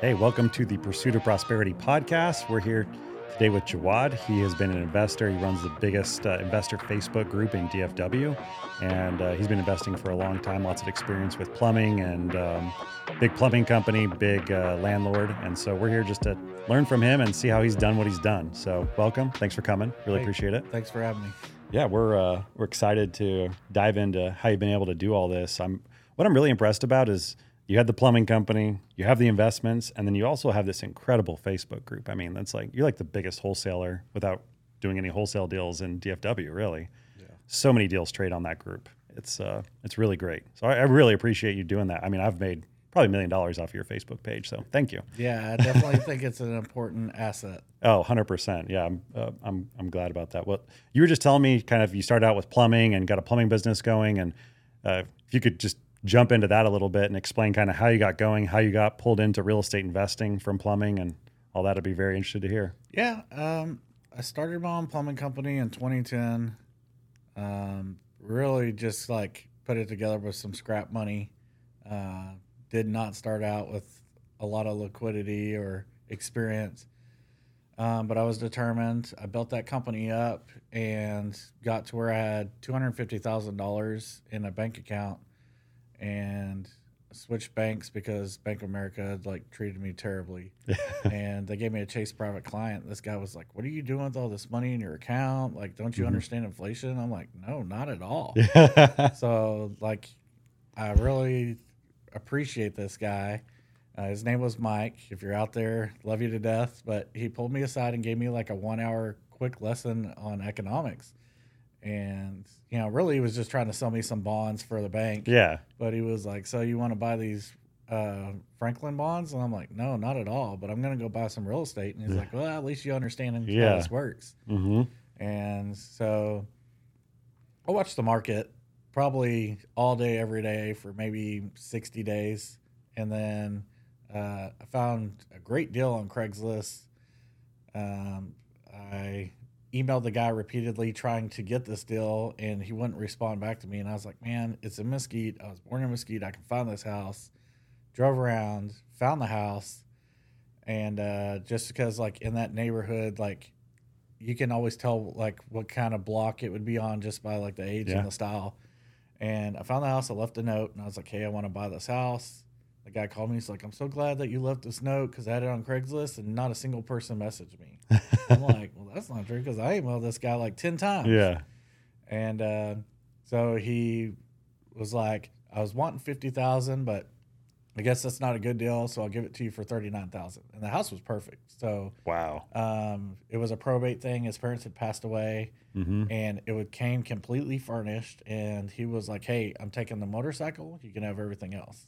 Hey, welcome to the Pursuit of Prosperity podcast. We're here today with Jawad. He has been an investor. He runs the biggest uh, investor Facebook group in DFW, and uh, he's been investing for a long time. Lots of experience with plumbing and um, big plumbing company, big uh, landlord. And so we're here just to learn from him and see how he's done what he's done. So welcome. Thanks for coming. Really Hey. appreciate it. Thanks for having me. Yeah, we're uh, we're excited to dive into how you've been able to do all this. I'm what I'm really impressed about is you had the plumbing company, you have the investments, and then you also have this incredible Facebook group. I mean, that's like you're like the biggest wholesaler without doing any wholesale deals in DFW. Really, Yeah. so many deals trade on that group. It's uh, it's really great. So I, I really appreciate you doing that. I mean, I've made probably a million dollars off your Facebook page. So thank you. Yeah, I definitely think it's an important asset. Oh, 100%. Yeah, I'm, uh, I'm, I'm glad about that. Well, you were just telling me kind of you started out with plumbing and got a plumbing business going. And uh, if you could just jump into that a little bit and explain kind of how you got going, how you got pulled into real estate investing from plumbing and all that, I'd be very interested to hear. Yeah, um, I started my own plumbing company in 2010. Um, really just like put it together with some scrap money. Uh, did not start out with a lot of liquidity or experience. Um, but I was determined. I built that company up and got to where I had two hundred fifty thousand dollars in a bank account, and switched banks because Bank of America had like treated me terribly, and they gave me a Chase private client. This guy was like, "What are you doing with all this money in your account? Like, don't you Mhm. understand inflation?" I'm like, "No, not at all." So like, I really appreciate this guy. Uh, his name was Mike. If you're out there, love you to death. But he pulled me aside and gave me like a one hour quick lesson on economics. And, you know, really he was just trying to sell me some bonds for the bank. yeah. But he was like, So you want to buy these uh, Franklin bonds? And I'm like, No, not at all. But I'm going to go buy some real estate. And he's like, Well, at least you understand Yeah. how this works. hmm And so I watched the market probably all day, every day for maybe 60 days. And then uh, I found a great deal on Craigslist. Um, I emailed the guy repeatedly trying to get this deal, and he wouldn't respond back to me. And I was like, man, it's in Mesquite. I was born in Mesquite. I can find this house. Drove around, found the house. And uh, just because, like, in that neighborhood, like, you can always tell like what kind of block it would be on just by like the age Yeah. and the style. And I found the house. I left a note, and I was like, "Hey, I want to buy this house." The guy called me. He's like, "I'm so glad that you left this note because I had it on Craigslist, and not a single person messaged me." I'm like, "Well, that's not true because I emailed this guy like ten times." Yeah. And uh, so he was like, "I was wanting fifty thousand, but I guess that's not a good deal, so I'll give it to you for thirty nine thousand. And the house was perfect. So Wow. um, it was a probate thing. His parents had passed away, hmm and it would, came completely furnished. And he was like, "Hey, I'm taking the motorcycle. You can have everything else."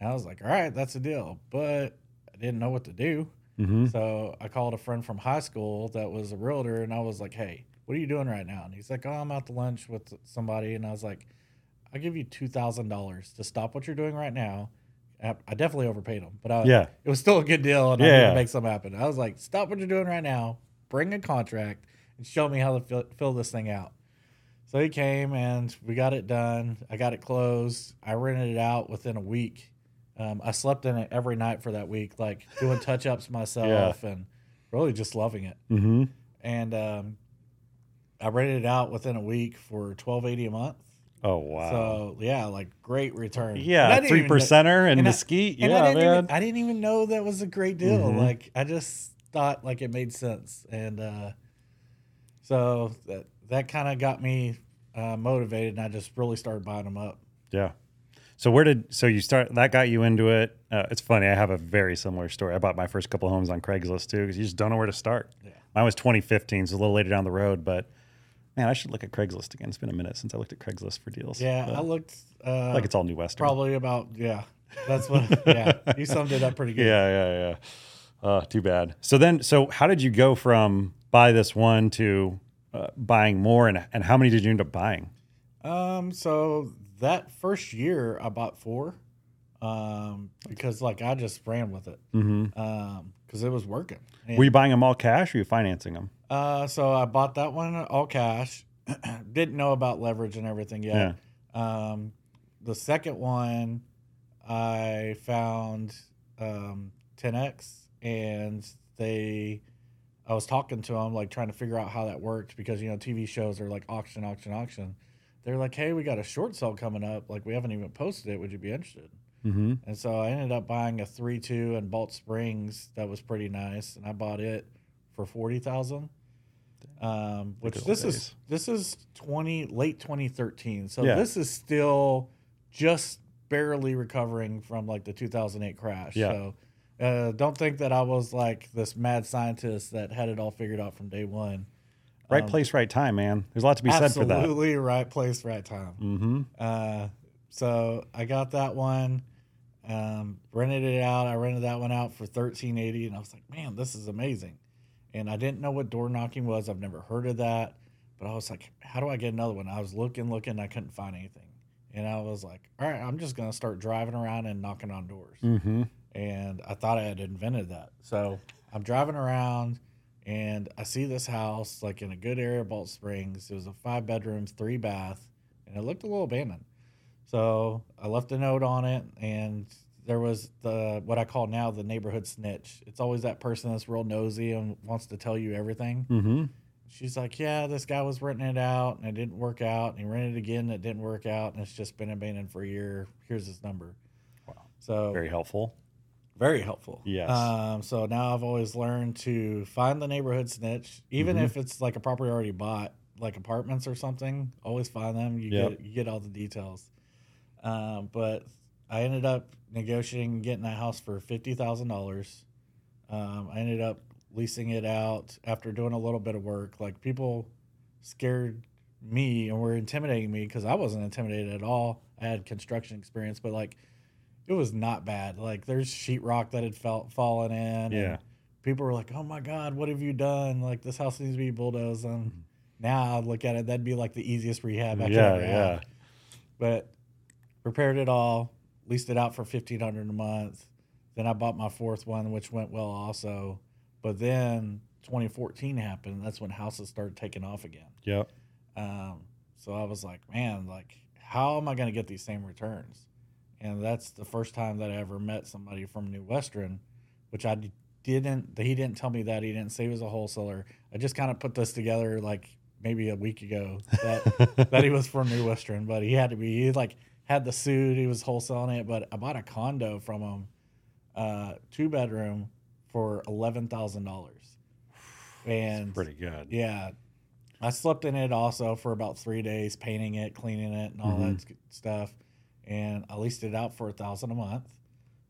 And I was like, "All right, that's a deal." But I didn't know what to do, hmm so I called a friend from high school that was a realtor, and I was like, "Hey, what are you doing right now?" And he's like, "Oh, I'm out to lunch with somebody." And I was like, "I'll give you two thousand dollars to stop what you're doing right now." I definitely overpaid him, but I, Yeah. it was still a good deal, and I Yeah. to make something happen. I was like, "Stop what you're doing right now, bring a contract, and show me how to fill, fill this thing out." So he came, and we got it done. I got it closed. I rented it out within a week. Um, I slept in it every night for that week, like doing touch ups myself, and really just loving it. hmm And um, I rented it out within a week for twelve eighty a month. Oh, wow. So yeah, like great return. Yeah. Three percenter and I- Mesquite. and yeah, I didn't man. Even, I didn't even know that was a great deal. Mhm. Like I just thought like it made sense, and uh, so that that kind of got me uh, motivated, and I just really started buying them up. Yeah. So where did so you start? That got you into it. Uh, it's funny. I have a very similar story. I bought my first couple homes on Craigslist too because you just don't know where to start. Yeah. Mine was 2015, so a little later down the road. But man, I should look at Craigslist again. It's been a minute since I looked at Craigslist for deals. Yeah, But I looked uh, like it's all New Western. probably about yeah. That's what yeah. You summed it up pretty good. Yeah, yeah, yeah. Uh, too bad. So then, so how did you go from buy this one to uh, buying more, and and how many did you end up buying? Um, so that first year I bought four, um, because like I just ran with it, Mm-hmm. um, because it was working. And, Were you buying them all cash, or you financing them? uh, so I bought that one all cash. Didn't know about leverage and everything yet. Um, the second one, I found um, Ten-X, and they, I was talking to them like trying to figure out how that worked because you know TV shows are like auction, auction, auction. They're like, hey, we got a short sale coming up. Like we haven't even posted it. Would you be interested? Mm-hmm. And so I ended up buying a three two in Balch Springs that was pretty nice, and I bought it for forty thousand. Um, which this is this is twenty late twenty thirteen, so Yeah. this is still just barely recovering from like the two thousand eight crash. Yeah. So uh, don't think that I was like this mad scientist that had it all figured out from day one. Right Um, place, right time, man. There's a lot to be said for that. Absolutely right place, right time. Mm-hmm. Uh, so I got that one, um, rented it out. I rented that one out for thirteen eighty, and I was like, man, this is amazing. And I didn't know what door knocking was. I've never heard of that, but I was like, how do I get another one? I was looking, looking, I couldn't find anything, and I was like, all right, I'm just gonna start driving around and knocking on doors Mm-hmm. and I thought I had invented that. So I'm driving around and I see this house like in a good area of Balch Springs. It was a five bedrooms, three bath, and it looked a little abandoned. So I left a note on it and there was the what I call now the neighborhood snitch. It's always that person that's real nosy and wants to tell you everything. Mm-hmm. She's like, Yeah, this guy was renting it out and it didn't work out. And he rented it again and it didn't work out. And it's just been abandoned for a year. Here's his number. Wow. So Very helpful. Very helpful. Yes. Um, so now I've always learned to find the neighborhood snitch, even Mhm. if it's like a property already bought, like apartments or something. Always find them. You Yep. get you get all the details. Um, but I ended up negotiating and getting that house for fifty thousand dollars. Um, I ended up leasing it out after doing a little bit of work. Like people scared me and were intimidating me because I wasn't intimidated at all. I had construction experience, but like it was not bad. Like there's sheetrock that had felt fallen in. Yeah. And people were like, "Oh my god, what have you done? Like this house needs to be bulldozed." And now I look at it, that'd be like the easiest rehab I could Yeah, ever yeah. But repaired it all, leased it out for fifteen hundred a month. Then I bought my fourth one, which went well also. But then 2014 happened. That's when houses started taking off again. Yep. Um, so I was like, man, like, how am I going to get these same returns? And that's the first time that I ever met somebody from New Western, which I didn't, he didn't tell me that. He didn't say he was a wholesaler. I just kind of put this together like maybe a week ago that, that he was from New Western, but he had to be, he like had the suit, he was wholesaling it. But I bought a condo from him, uh, two bedroom for $11,000. And Pretty good. yeah. I slept in it also for about three days, painting it, cleaning it, and all Mhm. that stuff. And I leased it out for a thousand a month.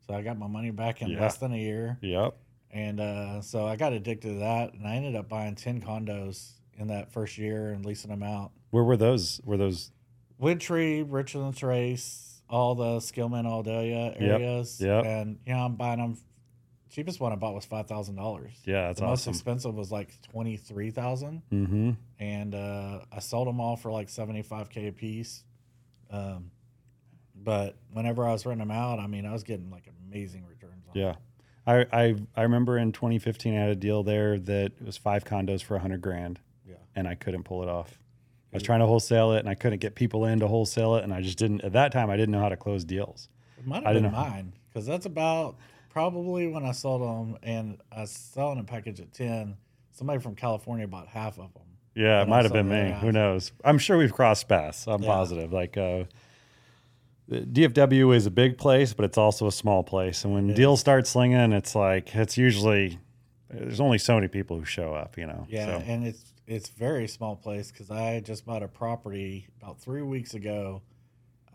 So I got my money back in Yeah. less than a year. Yep. And uh, so I got addicted to that. And I ended up buying 10 condos in that first year and leasing them out. Where were those? Were those? Woodtree, Richland Trace, all the Skillman, Audelia areas. yep. And, you know, I'm buying them. Cheapest one I bought was $5,000. Yeah, that's the most expensive was like 23000 Mm-hmm. and uh, I sold them all for like 75k a piece. Um, but whenever I was renting them out, I mean, I was getting like amazing returns. On Yeah. I, I I remember in 2015 I had a deal there that it was five condos for 100 grand, Yeah. and I couldn't pull it off. I was trying to wholesale it, and I couldn't get people in to wholesale it, and I just didn't. At that time, I didn't know how to close deals. It might have been mine because that's about probably when I sold them, and I was selling a package at 10. Somebody from California bought half of them. Yeah, it might have been me. out. Who knows? I'm sure we've crossed paths. I'm Yeah. positive. Like uh, DFW is a big place, but it's also a small place. And when It deals start slinging, it's like it's usually there's only so many people who show up. You know. Yeah, So, and it's it's very small place because I just bought a property about three weeks ago.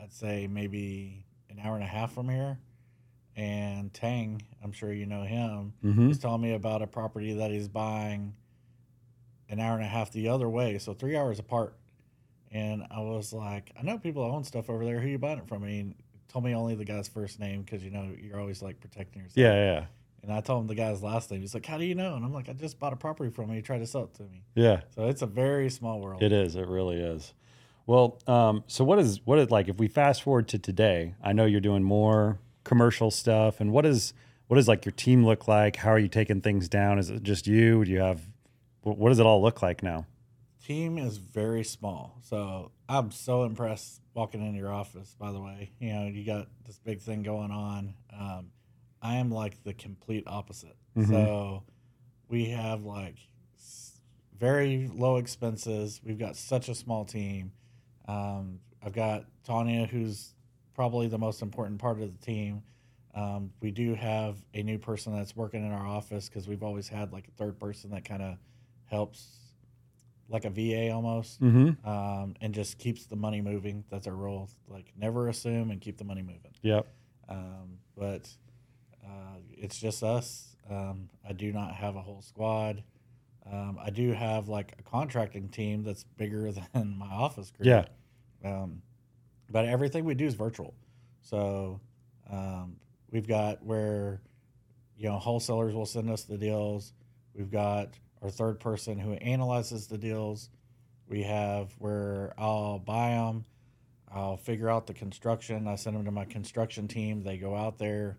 I'd say maybe an hour and a half from here. And Tang, I'm sure you know him, Mhm. was telling me about a property that he's buying an hour and a half the other way, so three hours apart. And I was like, I know people own stuff over there. Who you buying it from? And he told me only the guy's first name because you know you're always like protecting yourself. Yeah, yeah, And I told him the guy's last name. He's like, How do you know? And I'm like, I just bought a property from him. He tried to sell it to me. yeah. So it's a very small world. It is. It really is. Well, um, so what is what is like if we fast forward to today? I know you're doing more commercial stuff, and what is what does like your team look like? How are you taking things down? Is it just you? Do you have what, what does it all look like now? Team is very small. So I'm so impressed walking into your office, by the way. You know, you got this big thing going on. Um, I am like the complete opposite. Mhm. So we have like very low expenses. We've got such a small team. Um, I've got Tanya, who's probably the most important part of the team. Um, we do have a new person that's working in our office because we've always had like a third person that kind of helps, like a VA almost, Mm-hmm. um, and just keeps the money moving. That's our role. Like never assume and keep the money moving. Yep. Um, but uh, it's just us. Um, I do not have a whole squad. Um, I do have like a contracting team that's bigger than my office group. Yeah. Um, but everything we do is virtual. So um, we've got where, you know, wholesalers will send us the deals. We've got our third person who analyzes the deals. We have where I'll buy them. I'll figure out the construction. I send them to my construction team. They go out there,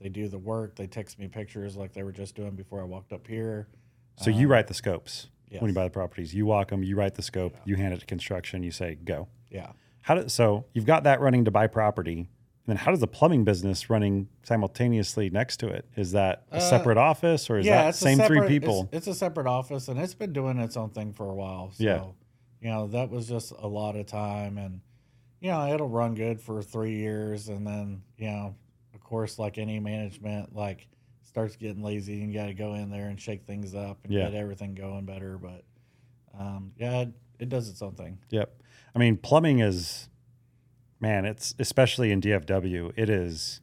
they do the work. They text me pictures like they were just doing before I walked up here. So you Um, write the scopes yes. when you buy the properties. You walk them. You write the scope. You hand it to construction. You say go. Yeah. How do, so you've got that running to buy property. And then how does the plumbing business running simultaneously next to it? Is that a Uh, separate office or is yeah, that same three people? It's, it's a separate office, and it's been doing its own thing for a while. So, Yeah. you know, that was just a lot of time, and you know, it'll run good for three years, and then you know, of course, like any management, like starts getting lazy, and you got to go in there and shake things up and Yeah. get everything going better. But um, yeah, it, it does its own thing. Yep. I mean, plumbing is, man, it's especially in DFW, it is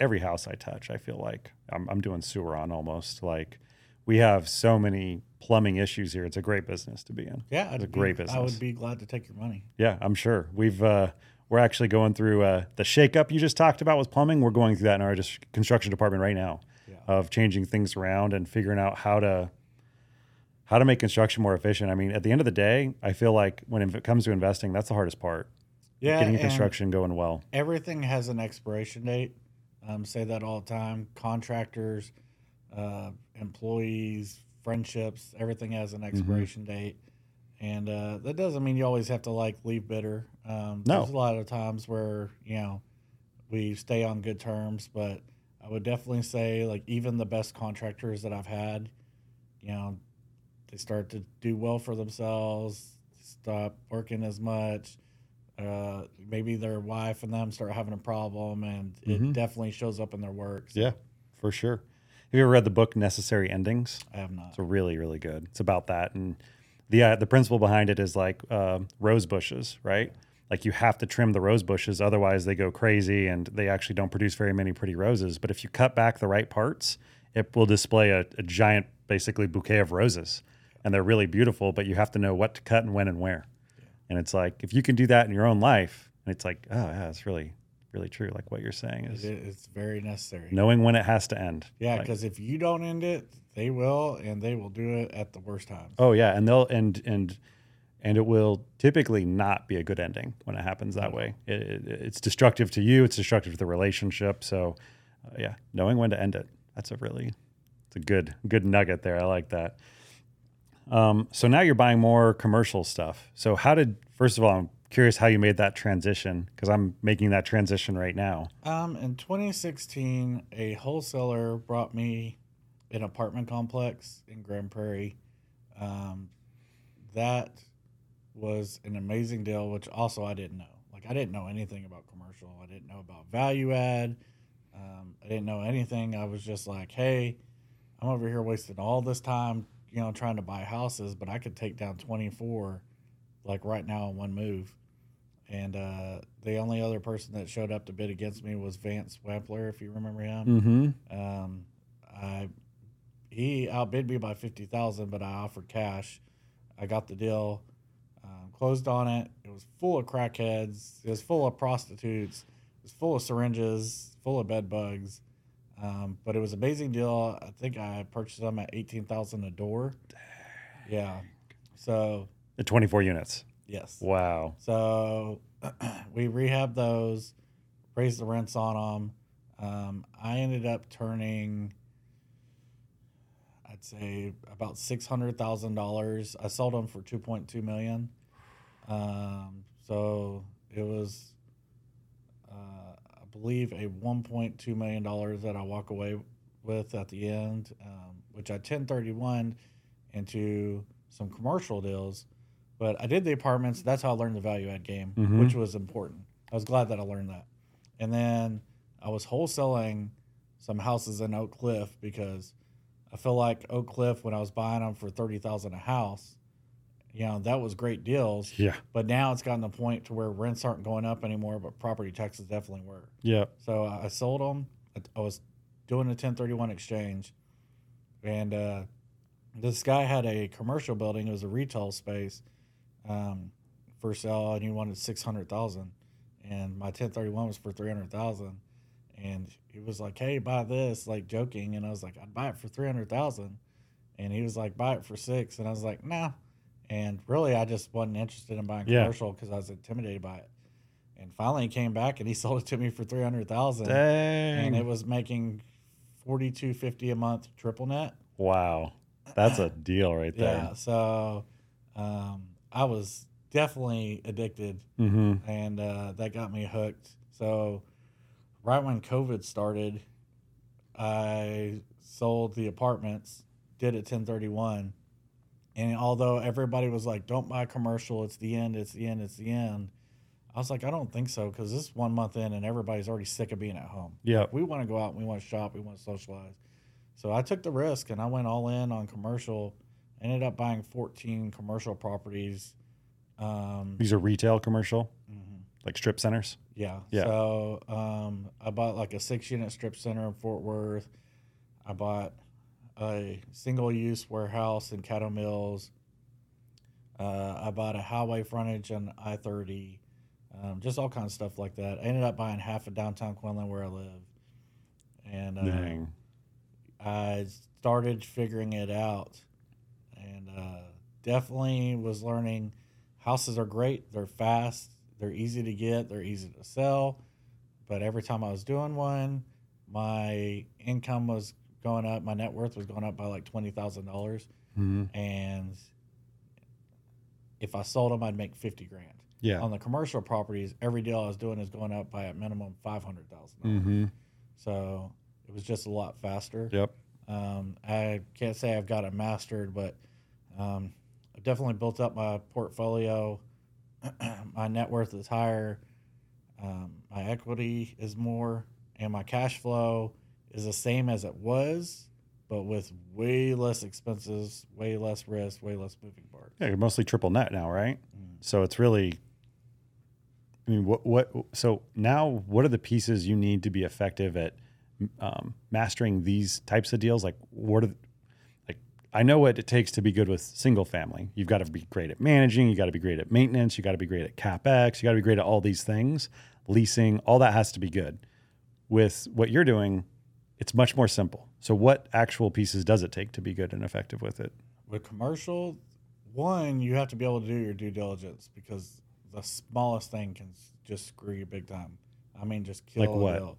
every house I touch, I feel like I'm, I'm doing sewer on almost. Like we have so many plumbing issues here. It's a great business to be in. Yeah, It's a be- great business. I would be glad to take your money. Yeah, I'm sure. We've, uh, we're actually going through uh, the shakeup you just talked about with plumbing. We're going through that in our construction department right now Yeah. of changing things around and figuring out how to how to make construction more efficient. I mean, at the end of the day, I feel like when it comes to investing, that's the hardest part. Yeah, getting construction going well. everything has an expiration date. Um, say that all the time. Contractors, uh, employees, friendships, everything has Mm-hmm. an expiration date, and uh, that doesn't mean you always have to like leave bitter. Um, No. there's a lot of times where you know we stay on good terms, but I would definitely say like even the best contractors that I've had, you know, they start to do well for themselves, stop working as much uh, maybe their wife and them start having a problem, and Mhm. it definitely shows up in their work. So Yeah, for sure. Have you ever read the book Necessary Endings? I have not. It's really, really good. It's about that, and the uh, the principle behind it is like uh, rose bushes, right? Like you have to trim the rose bushes, otherwise they go crazy and they actually don't produce very many pretty roses. But if you cut back the right parts, it will display a, a giant, basically bouquet of roses, and they're really beautiful. But you have to know what to cut and when and where. And it's like if you can do that in your own life, and it's like, oh yeah, it's really, really true. Like what you're saying It, is it's very necessary. knowing when it has to end. Yeah, Like- because if you don't end it, they will, and they will do it at the worst times. Oh yeah, and they'll and and and it will typically not be a good ending when it happens that way. It, it, it's destructive to you. It's destructive to the relationship. So, uh, yeah, knowing when to end it. That's a really, it's a good good nugget there. I like that. Um, so now you're buying more commercial stuff. So how did first of all, I'm curious how you made that transition because I'm making that transition right now. Um, in 2016, a wholesaler brought me an apartment complex in Grand Prairie. Um, that was an amazing deal, which also I didn't know. Like I didn't know anything about commercial. I didn't know about value add. Um, I didn't know anything. I was just like, hey, I'm over here wasting all this time, you know, trying to buy houses, but I could take down 24 like right now in one move. And uh, the only other person that showed up to bid against me was Vance Wampler, if you remember him. Mm-hmm. Um, I he outbid me by fifty thousand, but I offered cash. I got the deal, um, closed on it. It was full of crackheads. It was full of prostitutes. It was full of syringes, full of bed bugs. Um, but it was an amazing deal. I think I purchased them at eighteen thousand a door. Yeah. So The 24 units. yes. Wow. So we rehabbed those, raised the rents on them. Um, I ended up turning, I'd say about six hundred thousand dollars. I sold them for two point two million. Um, so it was uh, believe, a $1.2 million that I walk away with at the end, um, which I 1031 into some commercial deals. But I did the apartments. That's how I learned the value add game, Mhm. which was important. I was glad that I learned that. And then I was wholesaling some houses in Oak Cliff because I feel like Oak Cliff, when I was buying them for 30000 a house, you know, that was great deals. Yeah. But now it's gotten to the point to where rents aren't going up anymore, but property taxes definitely were. Yeah. So I sold them. I was doing a 1031 exchange, and uh, this guy had a commercial building. It was a retail space um, for sale, and he wanted six hundred thousand, and my 1031 was for three hundred thousand. And he was like, "Hey, buy this," like joking, and I was like, "I'd buy it for three hundred thousand," and he was like, "Buy it for six. and I was like, "Nah." And really, I just wasn't interested in buying Yeah. commercial because I was intimidated by it. And finally, he came back and he sold it to me for three hundred thousand and it was making forty two fifty a month triple net. wow. That's a deal right there. Yeah, so um, I was definitely addicted, Mm-hmm. and uh, that got me hooked. So right when COVID started, I sold the apartments, did it ten thirty one, and although everybody was like, "Don't buy commercial, it's the end, it's the end, it's the end," I was like, "I don't think so," because this is one month in, and everybody's already sick of being at home. Yep. we want to go out, we want to shop, we want to socialize. So I took the risk and I went all in on commercial. Ended up buying 14 commercial properties. Um, These are retail commercial, mhm, like strip centers. yeah. Yeah. So um, I bought like a six unit strip center in Fort Worth. I bought a single use warehouse in Cattle Mills. Uh, I bought a highway frontage on I 30. Um, just all kinds of stuff like that. I ended up buying half of downtown Quinlan where I live. And uh. I started figuring it out and uh, definitely was learning houses are great. They're fast, they're easy to get, they're easy to sell. But every time I was doing one, my income was going up, my net worth was going up by like $20,000. hmm And if I sold them, I'd make 50 grand. Yeah. On the commercial properties, every deal I was doing is going up by a minimum $500,000. Mm-hmm. So it was just a lot faster. Yep. Um, I can't say I've got it mastered, but um, I've definitely built up my portfolio. my net worth is higher. Um, my equity is more, and my cash flow is the same as it was, but with way less expenses, way less risk, way less moving parts. Yeah, you're mostly triple net now, right? Mm. So it's really. I mean, what what? So now, what are the pieces you need to be effective at um, mastering these types of deals? Like, what are like? I know what it takes to be good with single family. You've got to be great at managing. You got to be great at maintenance. You got to be great at capex. You got to be great at all these things. Leasing, all that has to be good. With what you're doing, it's much more simple. So, what actual pieces does it take to be good and effective with it? With commercial, one, you have to be able to do your due diligence because the smallest thing can just screw you big time. I mean, just kill Like what? deal.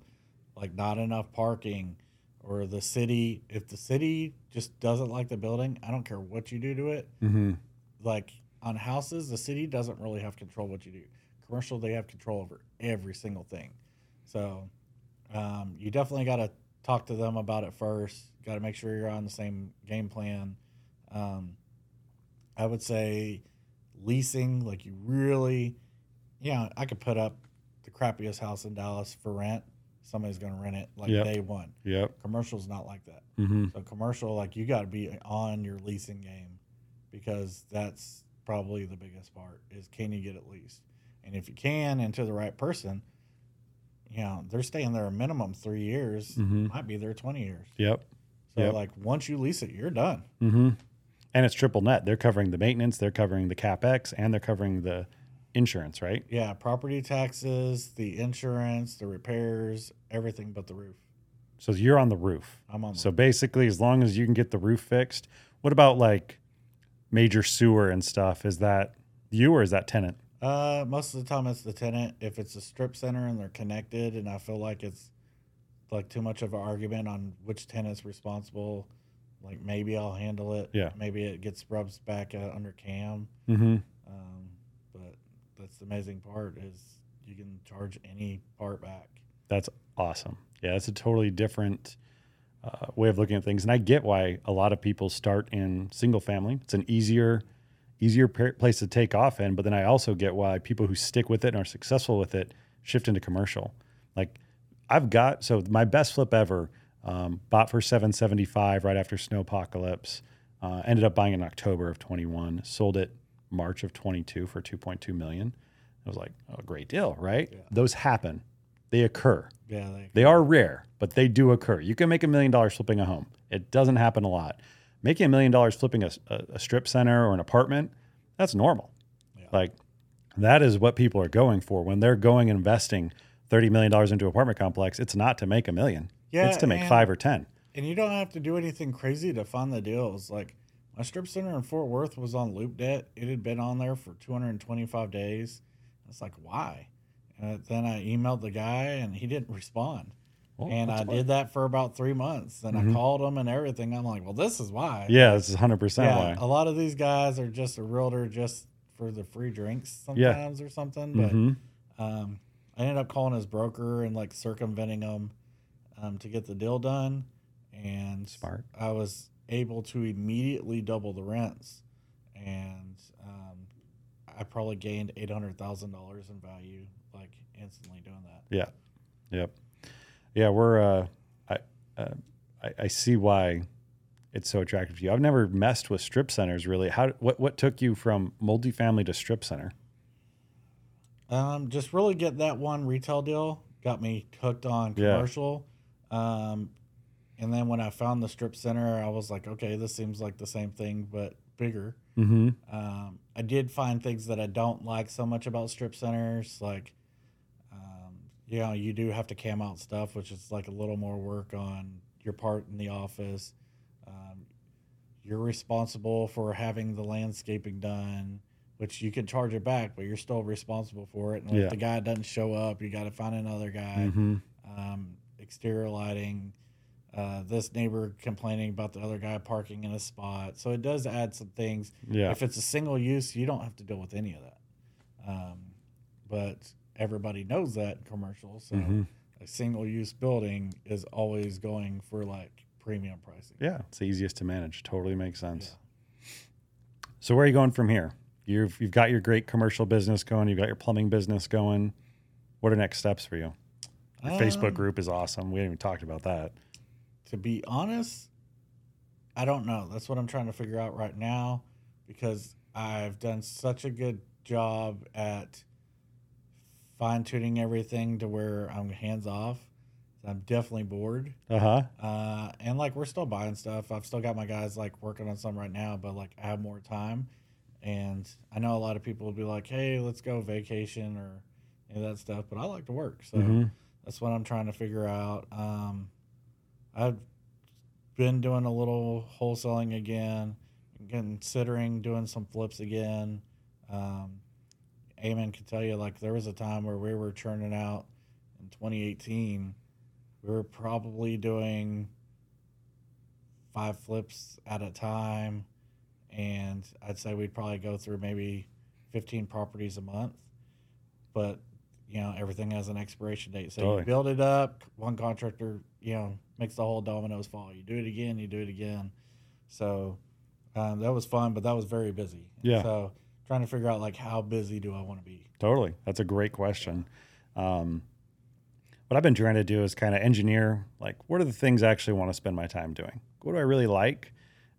Like not enough parking, or the city. If the city just doesn't like the building, I don't care what you do to it. Mm-hmm. Like on houses, the city doesn't really have control what you do. Commercial, they have control over every single thing. So um, you definitely got to talk to them about it first. Got to make sure you're on the same game plan. Um, I would say leasing, like you really, yeah, I could put up the crappiest house in Dallas for rent. Somebody's going to rent it like Yep. day one. Yep. Commercial's not like that. Mm-hmm. So commercial, like you got to be on your leasing game because that's probably the biggest part is can you get it leased? And if you can and to the right person, you know, they're staying there a minimum three years, Mhm. might be there 20 years. Yep. So Yep. like once you lease it, you're done. Mm-hmm. And it's triple net. They're covering the maintenance, they're covering the capex, and they're covering the insurance, right? Yeah. Property taxes, the insurance, the repairs, everything but the roof. So you're on the roof. I'm on the So basically, as long as you can get the roof fixed, what about like major sewer and stuff? Is that you or is that tenant? Uh, most of the time it's the tenant. If it's a strip center and they're connected, and I feel like it's like too much of an argument on which tenant's responsible, like maybe I'll handle it. Yeah. Maybe it gets rubs back uh, under cam. Mm-hmm. Um, but that's the amazing part is you can charge any part back. That's awesome. Yeah, it's a totally different uh, way of looking at things, and I get why a lot of people start in single family. It's an easier, easier place to take off in. But then I also get why people who stick with it and are successful with it shift into commercial. Like I've got so my best flip ever um, bought for seven seventy five right after snow apocalypse. Uh, ended up buying in October of twenty one. Sold it March of twenty two for two point two million. I was like, oh, great deal, right? Yeah. Those happen. They occur. Yeah, they, They are rare, but they do occur. You can make a million dollars flipping a home. It doesn't happen a lot. Making a million dollars flipping a, a, strip center or an apartment, that's normal. Yeah. Like that is what people are going for when they're going investing thirty million dollars into an apartment complex. It's not to make a million. Yeah, it's to make and- five or ten. and you don't have to do anything crazy to fund the deals. Like my strip center in Fort Worth was on LoopNet. It had been on there for 225 days. It's like why? And then I emailed the guy and he didn't respond. Well, and I did that for about three months. And Mhm. I called them and everything. I'm like, well, this is why. Yeah, this is hundred percent Yeah, why. a lot of these guys are just a realtor just for the free drinks Yeah. sometimes or something. But Mhm. um, I ended up calling his broker and like circumventing him um, to get the deal done. And Smart. I was able to immediately double the rents. And um, I probably gained $800,000 in value like instantly doing that. Yeah. Yep. Yeah, we're uh I uh, I, I see why it's so attractive to you. I've never messed with strip centers really. How what what took you from multifamily to strip center? Um, just really get that one retail deal got me hooked on Yeah. commercial. Um, and then when I found the strip center, I was like, okay, this seems like the same thing but bigger. Mm-hmm. Um, I did find things that I don't like so much about strip centers, like, you know, you do have to cam out stuff, which is like a little more work on your part in the office. Um, you're responsible for having the landscaping done, which you can charge it back, but you're still responsible for it. And Yeah. if the guy doesn't show up, you got to find another guy. Mm-hmm. Um, exterior lighting. Uh, this neighbor complaining about the other guy parking in a spot. So it does add some things. Yeah. If it's a single use, you don't have to deal with any of that. Um, but everybody knows that in commercial. So Mhm. a single use building is always going for like premium pricing. Yeah, it's the easiest to manage. Totally makes sense. Yeah. So where are you going from here? You've you've got your great commercial business going. You've got your plumbing business going. What are next steps for you? Your Facebook Um, group is awesome. We haven't even talked about that. To be honest, I don't know. That's what I'm trying to figure out right now because I've done such a good job at fine tuning everything to where I'm hands off. I'm definitely bored. Uh huh. Uh, and like we're still buying stuff. I've still got my guys like working on some right now, but like I have more time. And I know a lot of people will be like, "Hey, let's go vacation or any of that stuff," but I like to work, so Mhm. that's what I'm trying to figure out. Um, I've been doing a little wholesaling again, considering doing some flips again. Um, Eamon can tell you, like there was a time where we were churning out in 2018. We were probably doing five flips at a time, and I'd say we'd probably go through maybe 15 properties a month. But you know, everything has an expiration date. So Totally. you build it up, one contractor, you know, makes the whole dominoes fall. You do it again, you do it again. So um, that was fun, but that was very busy. Yeah. So trying to figure out like how busy do I want to be? Totally. That's a great question. Um, what I've been trying to do is kind of engineer like what are the things I actually want to spend my time doing? What do I really like?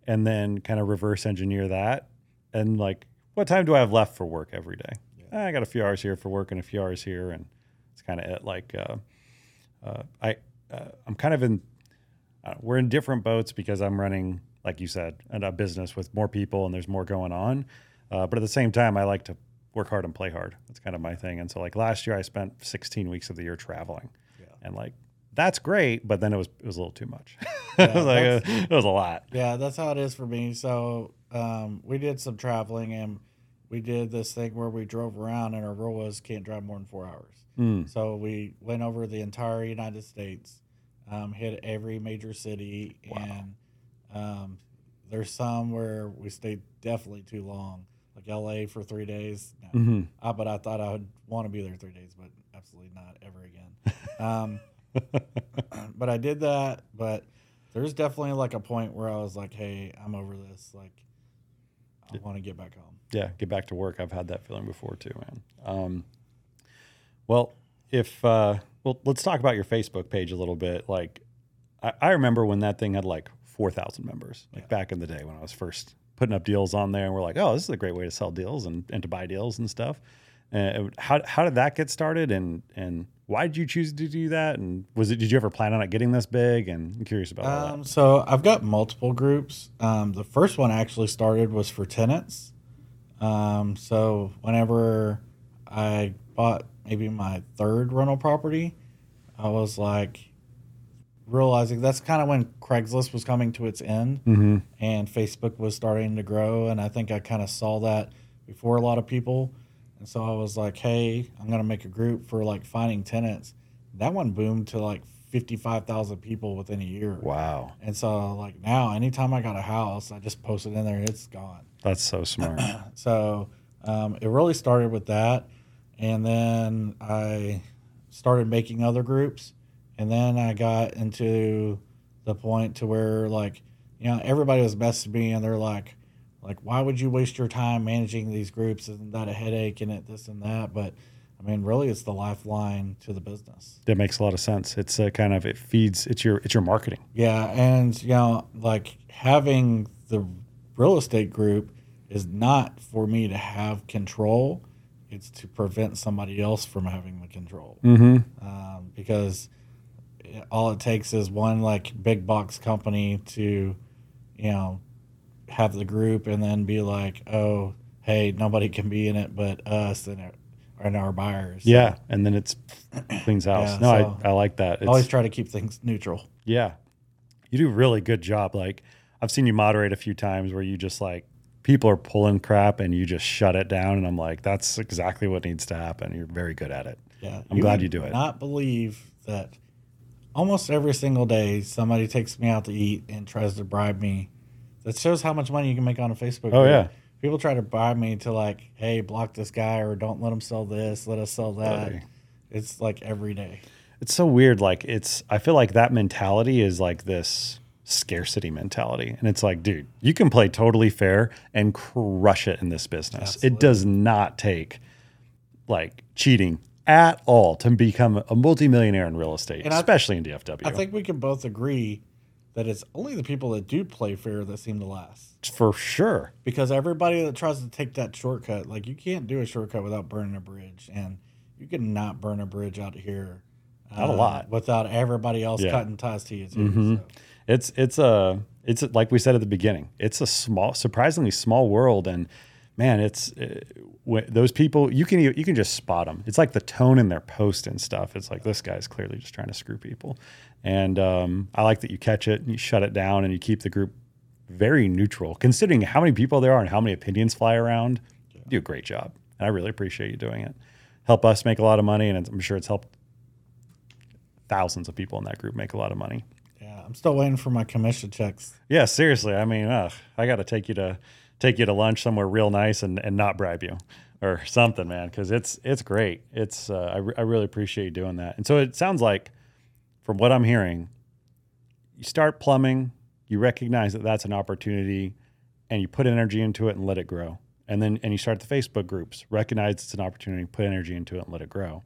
And then kind of reverse engineer that. And like, what time do I have left for work every day? Yeah. I got a few hours here for work and a few hours here, and it's kind of it. Like, uh, uh, I uh, I'm kind of in. Uh, we're in different boats because I'm running, like you said, a business with more people and there's more going on. Uh, but at the same time, I like to work hard and play hard. That's kind of my thing. And so, like last year, I spent 16 weeks of the year traveling, Yeah. and like that's great, but then it was it was a little too much. Yeah, it was like uh, it was a lot. Yeah, that's how it is for me. So um, we did some traveling and we did this thing where we drove around and our rule was can't drive more than four hours. Mm, So we went over the entire United States, um, hit every major city, Wow. and um, there's some where we stayed definitely too long. Like LA for three days. No. Mhm. Uh, but I thought I would want to be there three days, but absolutely not ever again. um, but I did that. But there's definitely like a point where I was like, hey, I'm over this. Like, I want to get back home. yeah, get back to work. I've had that feeling before too, man. Um, well, if uh, well, let's talk about your Facebook page a little bit. Like, I, I remember when that thing had like four thousand members, like Yeah. back in the day when I was first putting up deals on there, and we're like, oh, this is a great way to sell deals and, and to buy deals and stuff. Uh, how how did that get started, and and why did you choose to do that? And was it did you ever plan on it getting this big? And I'm curious about. Um, so I've got multiple groups. Um, the first one actually started was for tenants. Um, so whenever I bought maybe my third rental property, I was like realizing that's kind of when Craigslist was coming to its end Mm-hmm. and Facebook was starting to grow. And I think I kind of saw that before a lot of people. And so I was like, hey, I'm going to make a group for like finding tenants. That one boomed to like 55,000 people within a year. Wow, And so, like now, anytime I got a house, I just post it in there. It's gone. that's so smart. So um, it really started with that, and then I started making other groups, and then I got into the point to where like you know everybody was messaging me, and they're like, like why would you waste your time managing these groups? Isn't that a headache and it this and that? But I mean, really, it's the lifeline to the business. that makes a lot of sense. It's a kind of it feeds. It's your it's your marketing. Yeah, and you know, like having the real estate group is not for me to have control; it's to prevent somebody else from having the control. Mm-hmm. Um, because all it takes is one like big box company to, you know, have the group and then be like, oh, hey, nobody can be in it but us and our, and our buyers. Yeah, and then it's cleans house. Yeah, no, so- I, I like that. I always try to keep things neutral. yeah, you do a really good job. Like I've seen you moderate a few times where you just like people are pulling crap and you just shut it down, and I'm like, that's exactly what needs to happen. You're very good at it. Yeah, I'm glad you do it. Not believe that almost every single day somebody takes me out to eat and tries to bribe me. That shows how much money you can make on a Facebook. Oh, group. yeah. people try to bribe me to like, hey, block this guy or don't let him sell this, let us sell that. It's like every day. It's so weird. Like it's, I feel like that mentality is like this scarcity mentality, and it's like, dude, you can play totally fair and crush it in this business. Absolutely. It does not take like cheating at all to become a multimillionaire in real estate, And I- especially in DFW. I think we can both agree that it's only the people that do play fair that seem to last. for sure. Because everybody that tries to take that shortcut, like you can't do a shortcut without burning a bridge, and you cannot burn a bridge out here. uh, Not a lot. without everybody else Yeah. cutting ties to you too. Mhm. so. It's it's a it's like we said at the beginning. It's a small, surprisingly small world, and man, it's uh, those people you can you can just spot them. It's like the tone in their post and stuff. It's like this guy's clearly just trying to screw people, and um, I like that you catch it and you shut it down and you keep the group very neutral, considering how many people there are and how many opinions fly around. You do a great job, and I really appreciate you doing it. Help us make a lot of money, and I'm sure it's helped thousands of people in that group make a lot of money. Yeah, I'm still waiting for my commission checks. Yeah, seriously. I mean, ugh, I got to take you to take you to lunch somewhere real nice and, and not bribe you or something, man, because it's it's great. It's uh, I, re- I really appreciate you doing that. And so it sounds like, from what I'm hearing, you start plumbing, you recognize that that's an opportunity, and you put energy into it and let it grow. And then and you start the Facebook groups, recognize it's an opportunity, put energy into it and let it grow.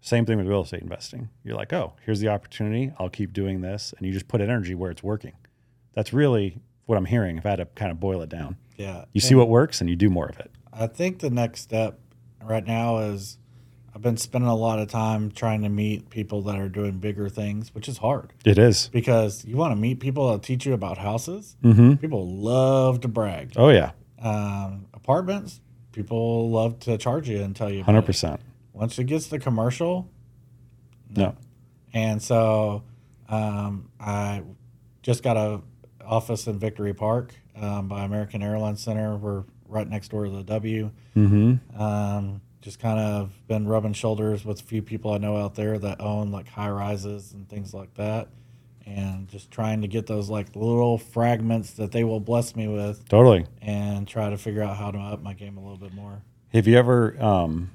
Same thing with real estate investing. You're like, oh, here's the opportunity. I'll keep doing this. And you just put energy where it's working. That's really what I'm hearing if I had to kind of boil it down. Yeah, You see what works and you do more of it. I think the next step right now is I've been spending a lot of time trying to meet people that are doing bigger things, which is hard It is. because you want to meet people that teach you about houses. Mm-hmm. People love to brag. Oh, yeah. Um, apartments, people love to charge you and tell you. about it. 100%. Once it gets to commercial, No. And so um, I just got a office in Victory Park um, by American Airlines Center. We're right next door to the W. Mm-hmm. Um, just kind of been rubbing shoulders with a few people I know out there that own like high rises and things like that. and just trying to get those like little fragments that they will bless me with Totally. and try to figure out how to up my game a little bit more. Have you ever, um,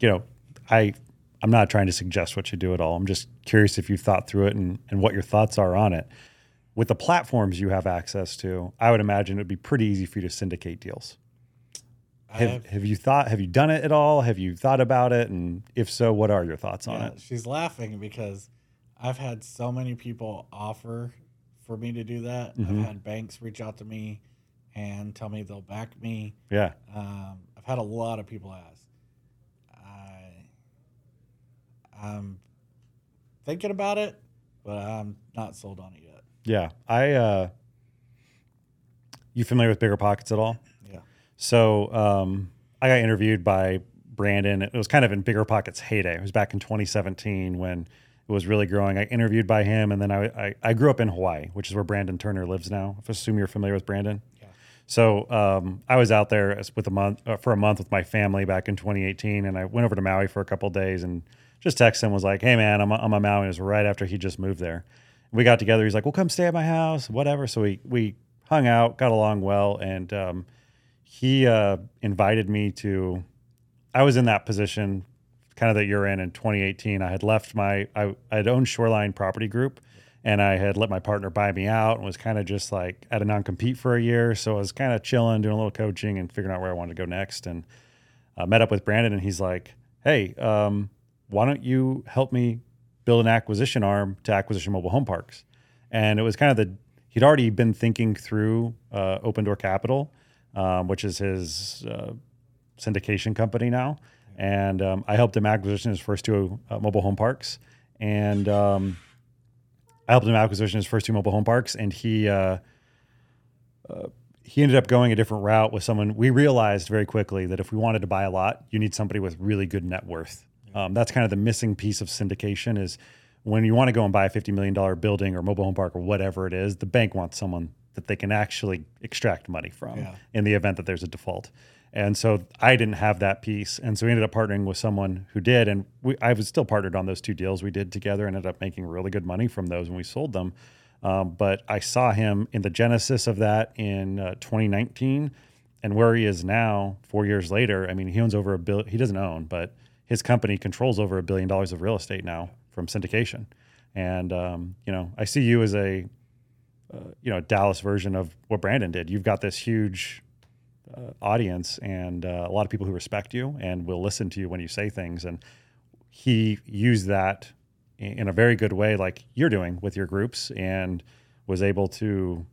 you know, I, I'm not trying to suggest what you do at all. I'm just curious if you've thought through it and, and what your thoughts are on it. With the platforms you have access to, I would imagine it would be pretty easy for you to syndicate deals. Have, have- have you thought, have you done it at all? Have you thought about it? And if so, what are your thoughts on it? She's laughing because I've had so many people offer for me to do that. Mhm. I've had banks reach out to me and tell me they'll back me. Yeah. Um, I've had a lot of people ask. I, I'm thinking about it, but I'm not sold on it. Yeah. I, uh, you familiar with Bigger Pockets at all? Yeah. So um, I got interviewed by Brandon. It was kind of in Bigger Pockets heyday. It was back in 2017 when it was really growing. I interviewed by him, and then I, I, I grew up in Hawaii, which is where Brandon Turner lives now. I assume you're familiar with Brandon. Yeah. So um, I was out there with a month uh, for a month with my family back in 2018, and I went over to Maui for a couple days and just texted him was like, "Hey man, I'm I'm on Maui." It was right after he just moved there. We got together. He's like, "Well, come stay at my house, whatever." So we we hung out, got along well, and um, he uh, invited me to. I was in that position, kind of that you're in in 2018. I had left my I I had owned Shoreline Property Group, and I had let my partner buy me out, and was kind of just like at a non compete for a year. So I was kind of chilling, doing a little coaching, and figuring out where I wanted to go next. And uh, met up with Brandon, and he's like, "Hey, um, why don't you help me build an acquisition arm to Acquisition Mobile Home Parks?" And it was kind of the he'd already been thinking through uh, Open Door Capital, um, which is his uh, syndication company now. And um, I helped him acquisition his first two uh, mobile home parks, and um, I helped him acquisition his first two mobile home parks, and he uh, uh, he ended up going a different route with someone. We realized very quickly that if we wanted to buy a lot, you need somebody with really good net worth. Um, that's kind of the missing piece of syndication is when you want to go and buy a fifty million dollar building or mobile home park or whatever it is, the bank wants someone that they can actually extract money from Yeah. in the event that there's a default. And so I didn't have that piece, and so we ended up partnering with someone who did, and we, I was still partnered on those two deals we did together. Ended up making really good money from those when we sold them. Um, but I saw him in the genesis of that in uh, 2019, and where he is now, four years later. I mean, he owns over a bill. He doesn't own, but his company controls over a billion dollars of real estate now from syndication. And um, you know, I see you as a uh, you know Dallas version of what Brandon did. You've got this huge uh, audience and uh, a lot of people who respect you and will listen to you when you say things. And he used that in, a very good way, like you're doing with your groups, and was able to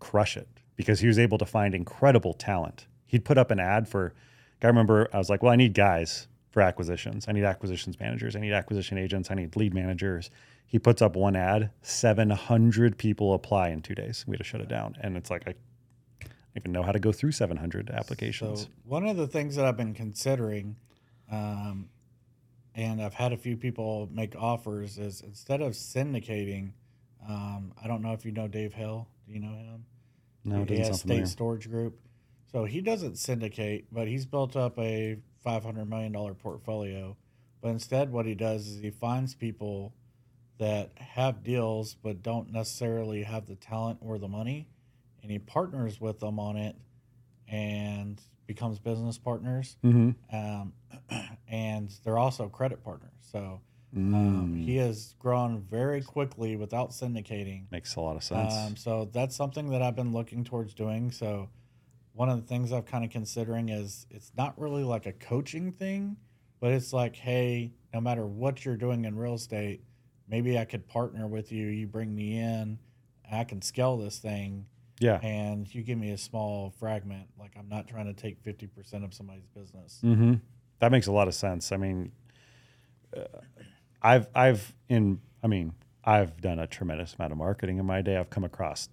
crush it because he was able to find incredible talent. He'd put up an ad for. I remember I was like, well, I need guys for acquisitions. I need acquisitions managers. I need acquisition agents. I need lead managers. He puts up one ad, 700 people apply in two days. We had to shut it down. And it's like, I don't even know how to go through 700 applications. So one of the things that I've been considering, um, and I've had a few people make offers, is instead of syndicating, um, I don't know if you know Dave Hill. Do you know him? no, he has State familiar. Storage Group. So he doesn't syndicate, but he's built up a five hundred million dollar portfolio. But instead, what he does is he finds people that have deals but don't necessarily have the talent or the money, and he partners with them on it, and becomes business partners. Mm-hmm. Um, and they're also credit partners. So um, Mm. he has grown very quickly without syndicating. Makes a lot of sense. Um, so that's something that I've been looking towards doing. So one of the things I've kind of considering is it's not really like a coaching thing, but it's like, hey, no matter what you're doing in real estate, maybe I could partner with you. You bring me in, I can scale this thing, yeah. and you give me a small fragment. Like I'm not trying to take fifty percent of somebody's business. Mm-hmm. That makes a lot of sense. I mean, uh, I've I've in I mean I've done a tremendous amount of marketing in my day. I've come across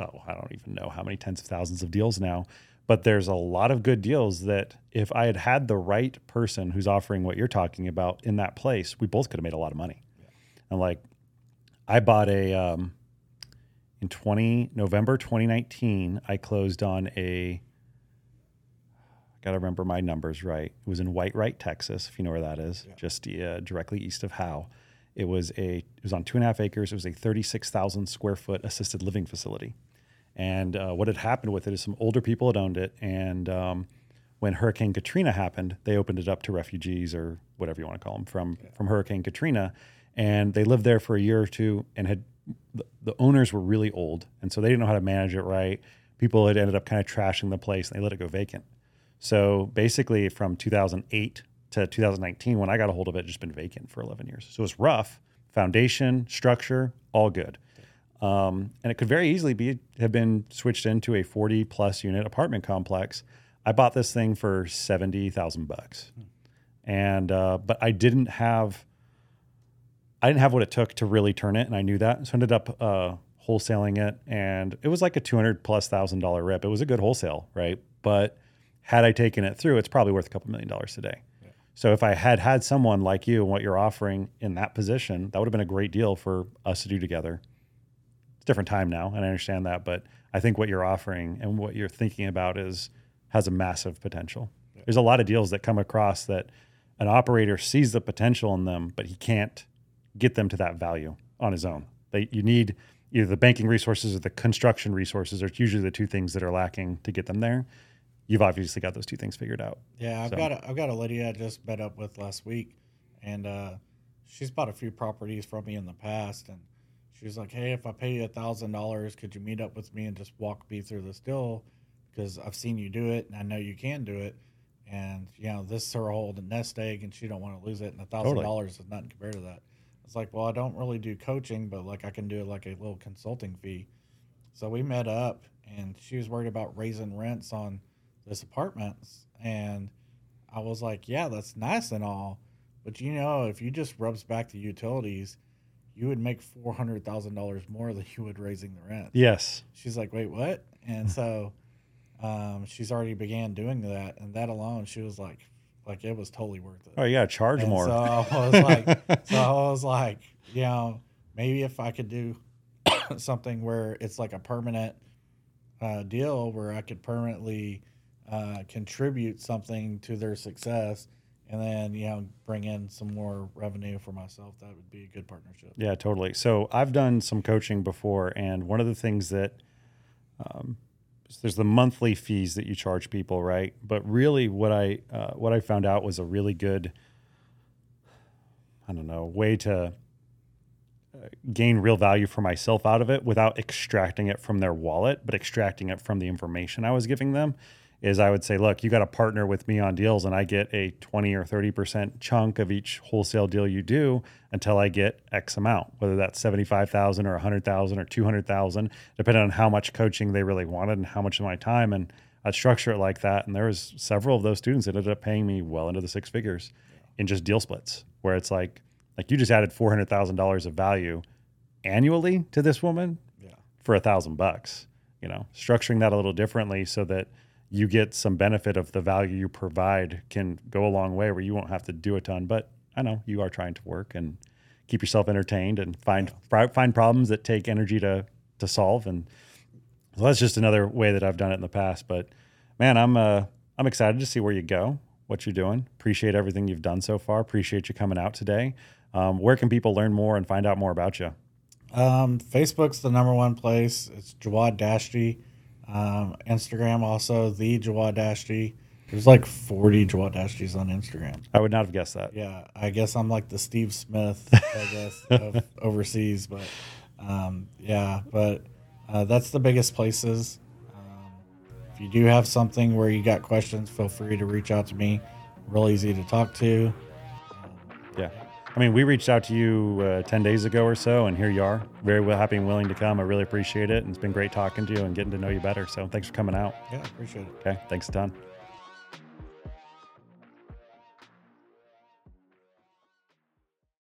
oh I don't even know how many tens of thousands of deals now, but there's a lot of good deals that if I had had the right person who's offering what you're talking about in that place, we both could have made a lot of money. And like, I bought a um, in 20 November 2019. I closed on a got to remember my numbers right. It was in Whitewright, Texas, if you know where that is, Yeah. just uh, directly east of Howe. It was a it was on two and a half acres. It was a 36,000 square foot assisted living facility. And uh, what had happened with it is some older people had owned it, and um, when Hurricane Katrina happened, they opened it up to refugees or whatever you want to call them from from Hurricane Katrina, and they lived there for a year or two and had the, the owners were really old, and so they didn't know how to manage it right. People had ended up kind of trashing the place, and they let it go vacant. So basically, from 2008 to 2019, when I got a hold of it, just been vacant for 11 years. So it's rough. Foundation, structure, all good. Um, and it could very easily be have been switched into a 40 plus unit apartment complex. I bought this thing for 70,000 bucks. And uh, but I didn't have I didn't have what it took to really turn it, and I knew that. So I ended up uh, wholesaling it, and it was like a 200 plus thousand dollar rip. It was a good wholesale, right? But had I taken it through, it's probably worth a couple million dollars today. So if I had had someone like you and what you're offering in that position, that would have been a great deal for us to do together. Different time now, and I understand that, but I think what you're offering and what you're thinking about is has a massive potential. Yeah. There's a lot of deals that come across that an operator sees the potential in them, but he can't get them to that value on his own. They, you need either the banking resources or the construction resources are usually the two things that are lacking to get them there you've obviously got those two things figured out. Yeah, I've so. got a, I've got a lady I just met up with last week, and uh, she's bought a few properties from me in the past, and she's like, "Hey, if I pay you a thousand dollars, could you meet up with me and just walk me through this deal? Because I've seen you do it, and I know you can do it." And you know, this is her whole nest egg, and she don't want to lose it. And a thousand dollars is nothing compared to that. It's like, well, I don't really do coaching, but like I can do like a little consulting fee. So we met up, and she was worried about raising rents on this apartment and I was like, yeah, that's nice and all, but you know, if you just rubs back the utilities, you would make four hundred thousand dollars more than you would raising the rent. Yes. She's like, wait, what? And so, um, she's already began doing that, and that alone, she was like, like it was totally worth it. Oh yeah, charge and more. So I was like, so I was like, you know, maybe if I could do something where it's like a permanent uh, deal where I could permanently uh, contribute something to their success and then you know bring in some more revenue for myself that would be a good partnership. Yeah totally. So i've done some coaching before and one of the things that um, there's the monthly fees that you charge people right? But really what i uh, what i found out was a really good i don't know way to uh, gain real value for myself out of it without extracting it from their wallet but extracting it from the information i was giving them is I would say, look, you got to partner with me on deals and I get a 20 or 30% chunk of each wholesale deal you do until I get X amount, whether that's 75,000 or 100,000 or 200,000, depending on how much coaching they really wanted and how much of my time. And I'd structure it like that. And there was several of those students that ended up paying me well into the six figures in just deal splits where it's like, like you just added $400,000 of value annually to this woman yeah. for a thousand bucks, you know, structuring that a little differently so that – you get some benefit of the value you provide can go a long way where you won't have to do a ton. But I know you are trying to work and keep yourself entertained and find yeah. find problems that take energy to to solve. And so that's just another way that I've done it in the past. But man, I'm uh, I'm excited to see where you go, what you're doing. Appreciate everything you've done so far. Appreciate you coming out today. Um, where can people learn more and find out more about you? Um, Facebook's the number one place. It's Jawad Dashti. Um, Instagram also the Jawad Dashti. There's like 40 Jawad Dashtis on Instagram. I would not have guessed that. Yeah, I guess I'm like the Steve Smith, I guess, of overseas. But um, yeah, but uh, that's the biggest places. Um, if you do have something where you got questions, feel free to reach out to me. Real easy to talk to. I mean, we reached out to you uh, 10 days ago or so, and here you are. Very well, happy and willing to come. I really appreciate it. And it's been great talking to you and getting to know you better. So thanks for coming out. Yeah, appreciate it. Okay. Thanks a ton.